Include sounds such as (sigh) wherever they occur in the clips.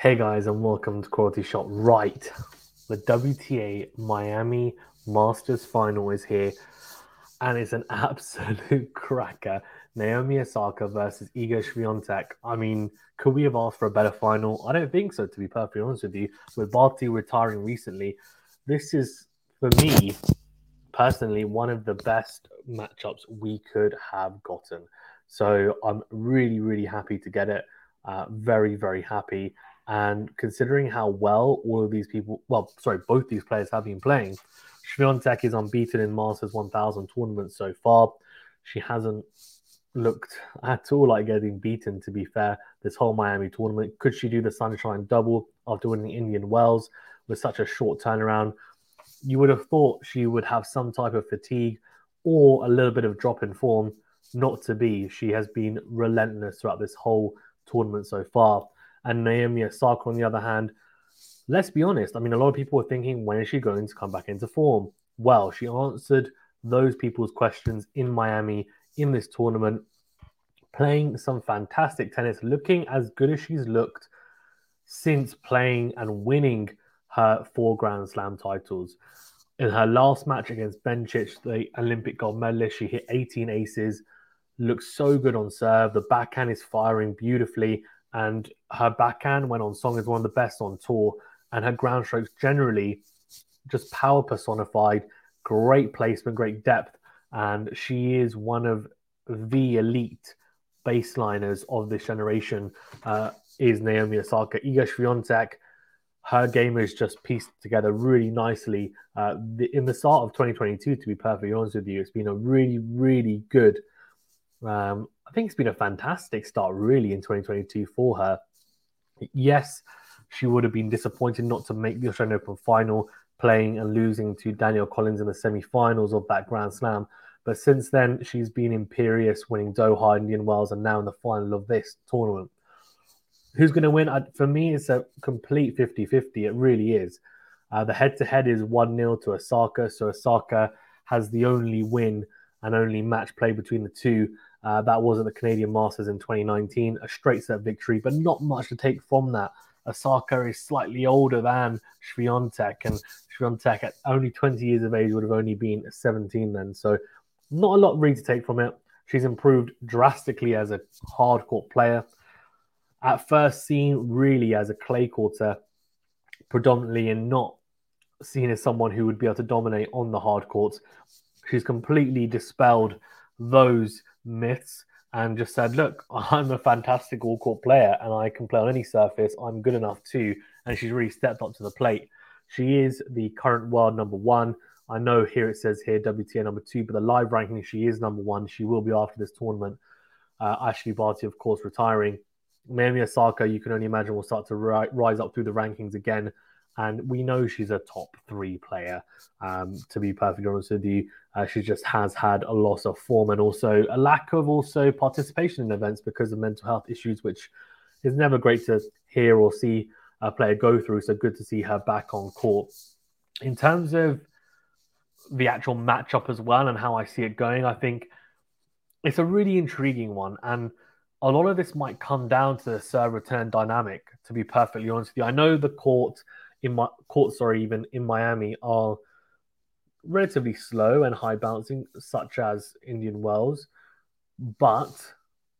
Hey guys, and welcome to Quality Shot. Right, the WTA Miami Masters final is here, and it's an (laughs) absolute cracker. Naomi Osaka versus Iga Swiatek. I mean, could we have asked for a better final? I don't think so, to be perfectly honest with you. With Barty retiring recently, this is, for me, personally, one of the best matchups we could have gotten. So I'm really, really happy to get it. Uh, very, very happy. And considering how well all of these people, well, sorry, both these players have been playing, Swiatek is unbeaten in Masters 1000 tournaments so far. She hasn't looked at all like getting beaten, to be fair, this whole Miami tournament. Could she do the Sunshine double after winning Indian Wells with such a short turnaround? You would have thought she would have some type of fatigue or a little bit of drop in form. Not to be. She has been relentless throughout this whole tournament so far. And Naomi Osaka, on the other hand, let's be honest. I mean, a lot of people were thinking, when is she going to come back into form? Well, she answered those people's questions in Miami in this tournament, playing some fantastic tennis, looking as good as she's looked since playing and winning her four Grand Slam titles. In her last match against Bencic, the Olympic gold medalist, she hit 18 aces, looks so good on serve. The backhand is firing beautifully, and her backhand, when on song, is one of the best on tour. And her ground strokes generally just power personified, great placement, great depth. And she is one of the elite baseliners of this generation, uh, is Naomi Osaka. Iga Swiatek, her game is just pieced together really nicely. Uh, the, in the start of 2022, to be perfectly honest with you, it's been a really, really good um, I think it's been a fantastic start, really, in 2022 for her. Yes, she would have been disappointed not to make the Australian Open final, playing and losing to Danielle Collins in the semi finals of that Grand Slam. But since then, she's been imperious, winning Doha, Indian Wells, and now in the final of this tournament. Who's going to win? For me, it's a complete 50 50. It really is. Uh, the head to head is 1 0 to Osaka. So Osaka has the only win and only match play between the two. Uh, that was at the Canadian Masters in 2019, a straight set victory, but not much to take from that. Osaka is slightly older than Swiatek, and Swiatek at only 20 years of age would have only been 17 then. So, not a lot really to take from it. She's improved drastically as a hard court player. At first seen really as a clay courter, predominantly, and not seen as someone who would be able to dominate on the hard courts. She's completely dispelled those myths and just said, look, I'm a fantastic all court player and I can play on any surface. I'm good enough too. And she's really stepped up to the plate. She is the current world number one. I know here it says here WTA number two, but the live ranking, she is number one. She will be after this tournament. Uh, Ashleigh Barty, of course, retiring. Naomi Osaka, you can only imagine, will start to ri- rise up through the rankings again and we know she's a top three player. Um, to be perfectly honest with you, uh, she just has had a loss of form and also a lack of also participation in events because of mental health issues, which is never great to hear or see a player go through. So good to see her back on court. In terms of the actual matchup as well and how I see it going, I think it's a really intriguing one and a lot of this might come down to the serve return dynamic, to be perfectly honest with you. I know the court in my court, sorry, even in Miami are relatively slow and high bouncing, such as Indian Wells, but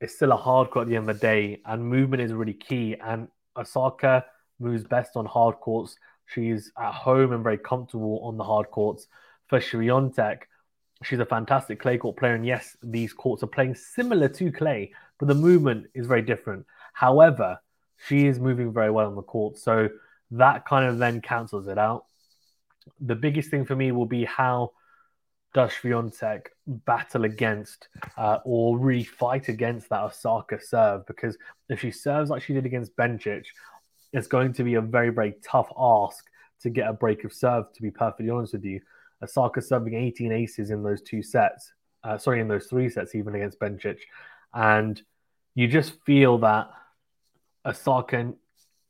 it's still a hard court at the end of the day, and movement is really key. And Osaka moves best on hard courts. She's at home and very comfortable on the hard courts. For Swiatek, she's a fantastic clay court player, and yes, these courts are playing similar to clay, but the movement is very different. However, she is moving very well on the court, so that kind of then cancels it out. The biggest thing for me will be how does Swiatek battle against uh, or really fight against that Osaka serve? Because if she serves like she did against Bencic, it's going to be a very, very tough ask to get a break of serve, to be perfectly honest with you. Osaka serving 18 aces in those two sets, uh, sorry, in those three sets, even against Bencic. And you just feel that Osaka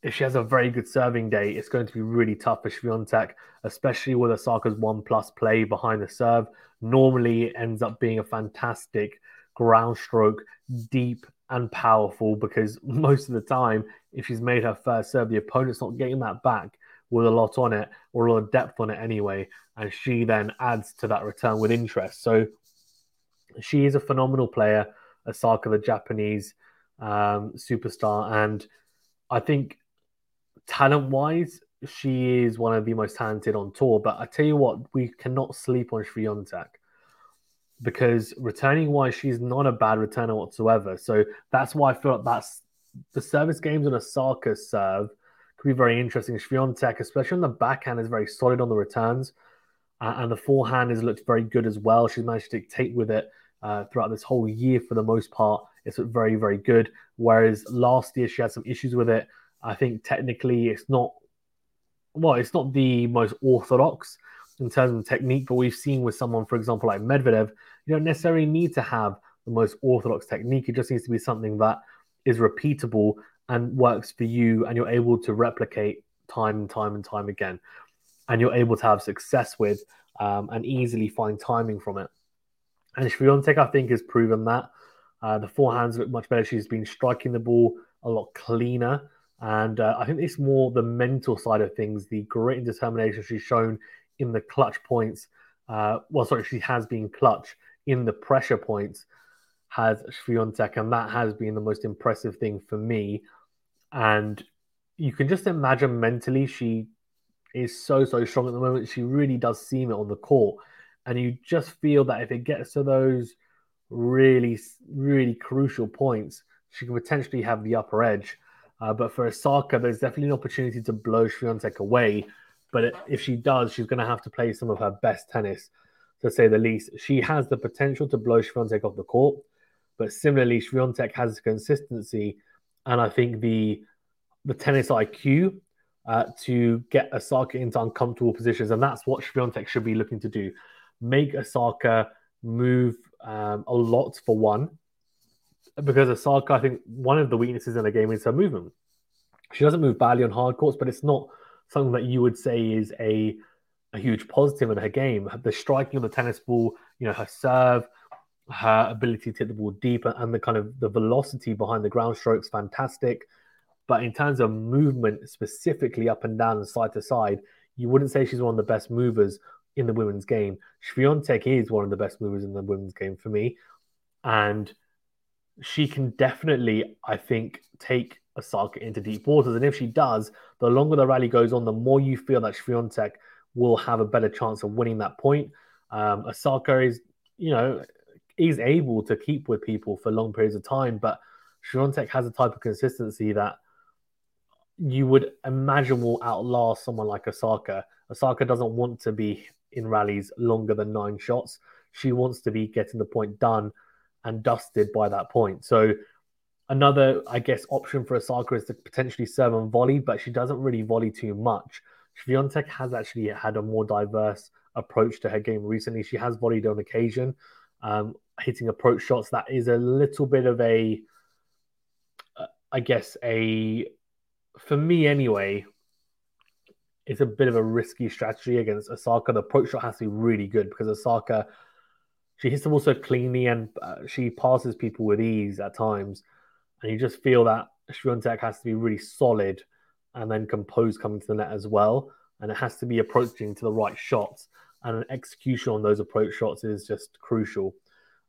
if she has a very good serving day, it's going to be really tough for Swiatek, especially with Osaka's one plus play behind the serve. Normally, it ends up being a fantastic ground stroke, deep and powerful. Because (laughs) most of the time, if she's made her first serve, the opponent's not getting that back with a lot on it or a lot of depth on it anyway. And she then adds to that return with interest. So she is a phenomenal player, Osaka, the Japanese um, superstar. And I think talent wise, she is one of the most talented on tour. But I tell you what, we cannot sleep on Swiatek because returning wise, she's not a bad returner whatsoever. So that's why I feel like that's the service games on Osaka serve could be very interesting. Swiatek, especially on the backhand, is very solid on the returns. Uh, and the forehand has looked very good as well. She's managed to dictate with it uh, throughout this whole year for the most part. It's very, very good. Whereas last year she had some issues with it. I think technically it's not well, it's not the most orthodox in terms of technique, but we've seen with someone, for example, like Medvedev, you don't necessarily need to have the most orthodox technique. It just needs to be something that is repeatable and works for you, and you're able to replicate time and time and time again, and you're able to have success with um, and easily find timing from it. And Swiatek, I think, has proven that. Uh, the forehands look much better. She's been striking the ball a lot cleaner. And uh, I think it's more the mental side of things, the grit and determination she's shown in the clutch points. Uh, well, sorry, she has been clutch in the pressure points, has Swiatek, and that has been the most impressive thing for me. And you can just imagine mentally, she is so, so strong at the moment. She really does seem it on the court. And you just feel that if it gets to those really, really crucial points, she can potentially have the upper edge. Uh, but for Osaka, there's definitely an opportunity to blow Swiatek away. But if she does, she's going to have to play some of her best tennis, to say the least. She has the potential to blow Swiatek off the court. But similarly, Swiatek has consistency and I think the the tennis IQ uh, to get Osaka into uncomfortable positions. And that's what Swiatek should be looking to do. Make Osaka move um, a lot for one, because Osaka, I think one of the weaknesses in the game is her movement. She doesn't move badly on hard courts, but it's not something that you would say is a a huge positive in her game. The striking of the tennis ball, you know, her serve, her ability to hit the ball deep, and the kind of the velocity behind the ground strokes, fantastic. But in terms of movement, specifically up and down and side to side, you wouldn't say she's one of the best movers in the women's game. Swiatek is one of the best movers in the women's game for me, and she can definitely, I think, take Osaka into deep waters. And if she does, the longer the rally goes on, the more you feel that Swiatek will have a better chance of winning that point. Um, Osaka is, you know, is able to keep with people for long periods of time, but Swiatek has a type of consistency that you would imagine will outlast someone like Osaka. Osaka doesn't want to be in rallies longer than nine shots. She wants to be getting the point done and dusted by that point. So another, I guess, option for Osaka is to potentially serve and volley, but she doesn't really volley too much. Swiatek has actually had a more diverse approach to her game recently. She has volleyed on occasion, um, hitting approach shots. That is a little bit of a, uh, I guess, a for me anyway. It's a bit of a risky strategy against Osaka. The approach shot has to be really good because Osaka she hits the ball so cleanly and uh, she passes people with ease at times. And you just feel that Swiatek has to be really solid and then composed coming to the net as well. And it has to be approaching to the right shots. And an execution on those approach shots is just crucial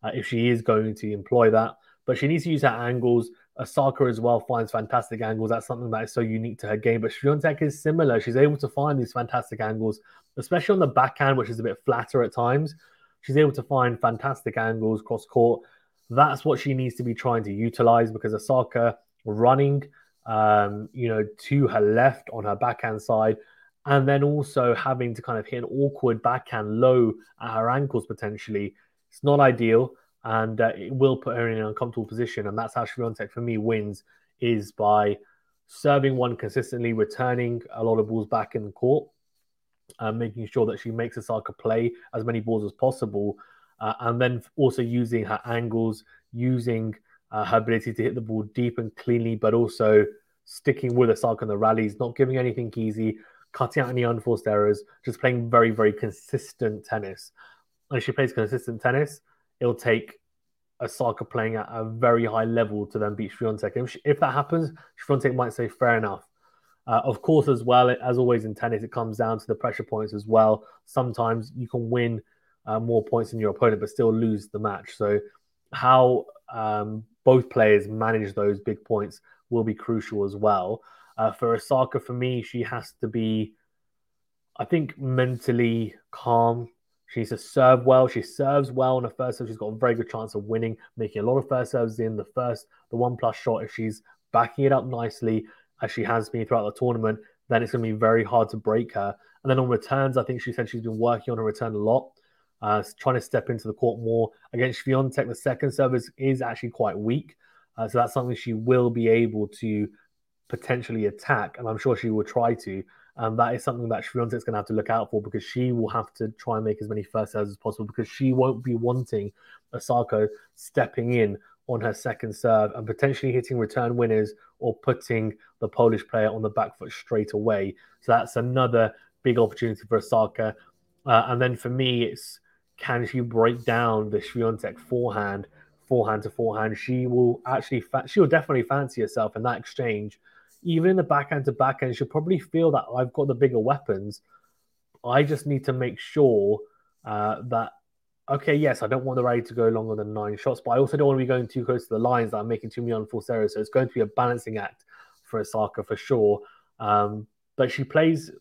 uh, if she is going to employ that. But she needs to use her angles. Osaka as well finds fantastic angles. That's something that is so unique to her game. But Swiatek is similar. She's able to find these fantastic angles, especially on the backhand, which is a bit flatter at times. She's able to find fantastic angles cross court. That's what she needs to be trying to utilize because Osaka running, um, you know, to her left on her backhand side, and then also having to kind of hit an awkward backhand low at her ankles potentially. It's not ideal, and uh, it will put her in an uncomfortable position. And that's how Swiatek for me wins is by serving one consistently, returning a lot of balls back in the court, uh, making sure that she makes Osaka play as many balls as possible, uh, and then also using her angles, using uh, her ability to hit the ball deep and cleanly, but also sticking with Osaka in the rallies, not giving anything easy, cutting out any unforced errors, just playing very, very consistent tennis. And if she plays consistent tennis, it'll take Osaka playing at a very high level to then beat Swiatek. If, if that happens, Swiatek might say, fair enough. Uh, of course, as well, as always in tennis, it comes down to the pressure points as well. Sometimes you can win uh, more points than your opponent, but still lose the match. So, how um, both players manage those big points will be crucial as well. Uh, for Osaka, for me, she has to be, I think, mentally calm. She needs to serve well. She serves well on the first serve. She's got a very good chance of winning, making a lot of first serves in the first, the one plus shot. If she's backing it up nicely, as she has been throughout the tournament, then it's going to be very hard to break her. And then on returns, I think she said she's been working on her return a lot, uh, trying to step into the court more. Against Swiatek, the second service is actually quite weak. Uh, so that's something she will be able to potentially attack, and I'm sure she will try to. And that is something that Swiatek's going to have to look out for because she will have to try and make as many first serves as possible because she won't be wanting Osaka stepping in on her second serve and potentially hitting return winners or putting the Polish player on the back foot straight away. So that's another big opportunity for Osaka. Uh, and then for me, it's can she break down the Swiatek forehand, forehand to forehand? She will actually, fa- she will definitely fancy herself in that exchange. Even in the backhand to backhand, she'll probably feel that I've got the bigger weapons. I just need to make sure uh, that okay, yes, I don't want the rally to go longer than nine shots, but I also don't want to be going too close to the lines that I'm making too many unforced errors. So it's going to be a balancing act for Osaka for sure. Um, but she plays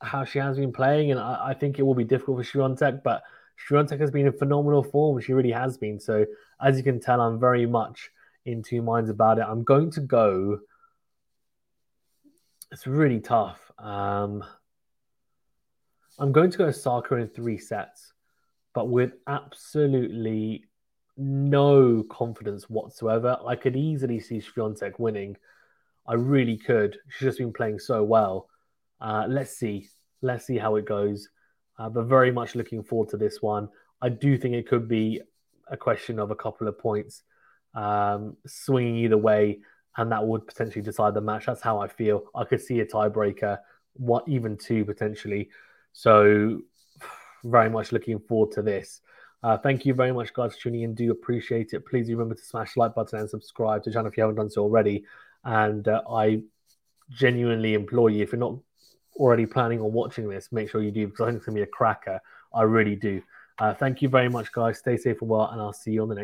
how she has been playing, and I, I think it will be difficult for Swiatek, but Swiatek has been in phenomenal form. She really has been. So as you can tell, I'm very much in two minds about it. I'm going to go. It's really tough. Um, I'm going to go Osaka in three sets but with absolutely no confidence whatsoever. I could easily see Swiatek winning. I really could. She's just been playing so well. Uh, let's see. Let's see how it goes. Uh, but very much looking forward to this one. I do think it could be a question of a couple of points um, swinging either way, and that would potentially decide the match. That's how I feel. I could see a tiebreaker, what even two potentially. So very much looking forward to this. Uh, thank you very much, guys, for tuning in. Do appreciate it. Please remember to smash the like button and subscribe to the channel if you haven't done so already. And uh, I genuinely implore you, if you're not already planning on watching this, make sure you do because I think it's going to be a cracker. I really do. Uh, thank you very much, guys. Stay safe and well, and I'll see you on the next.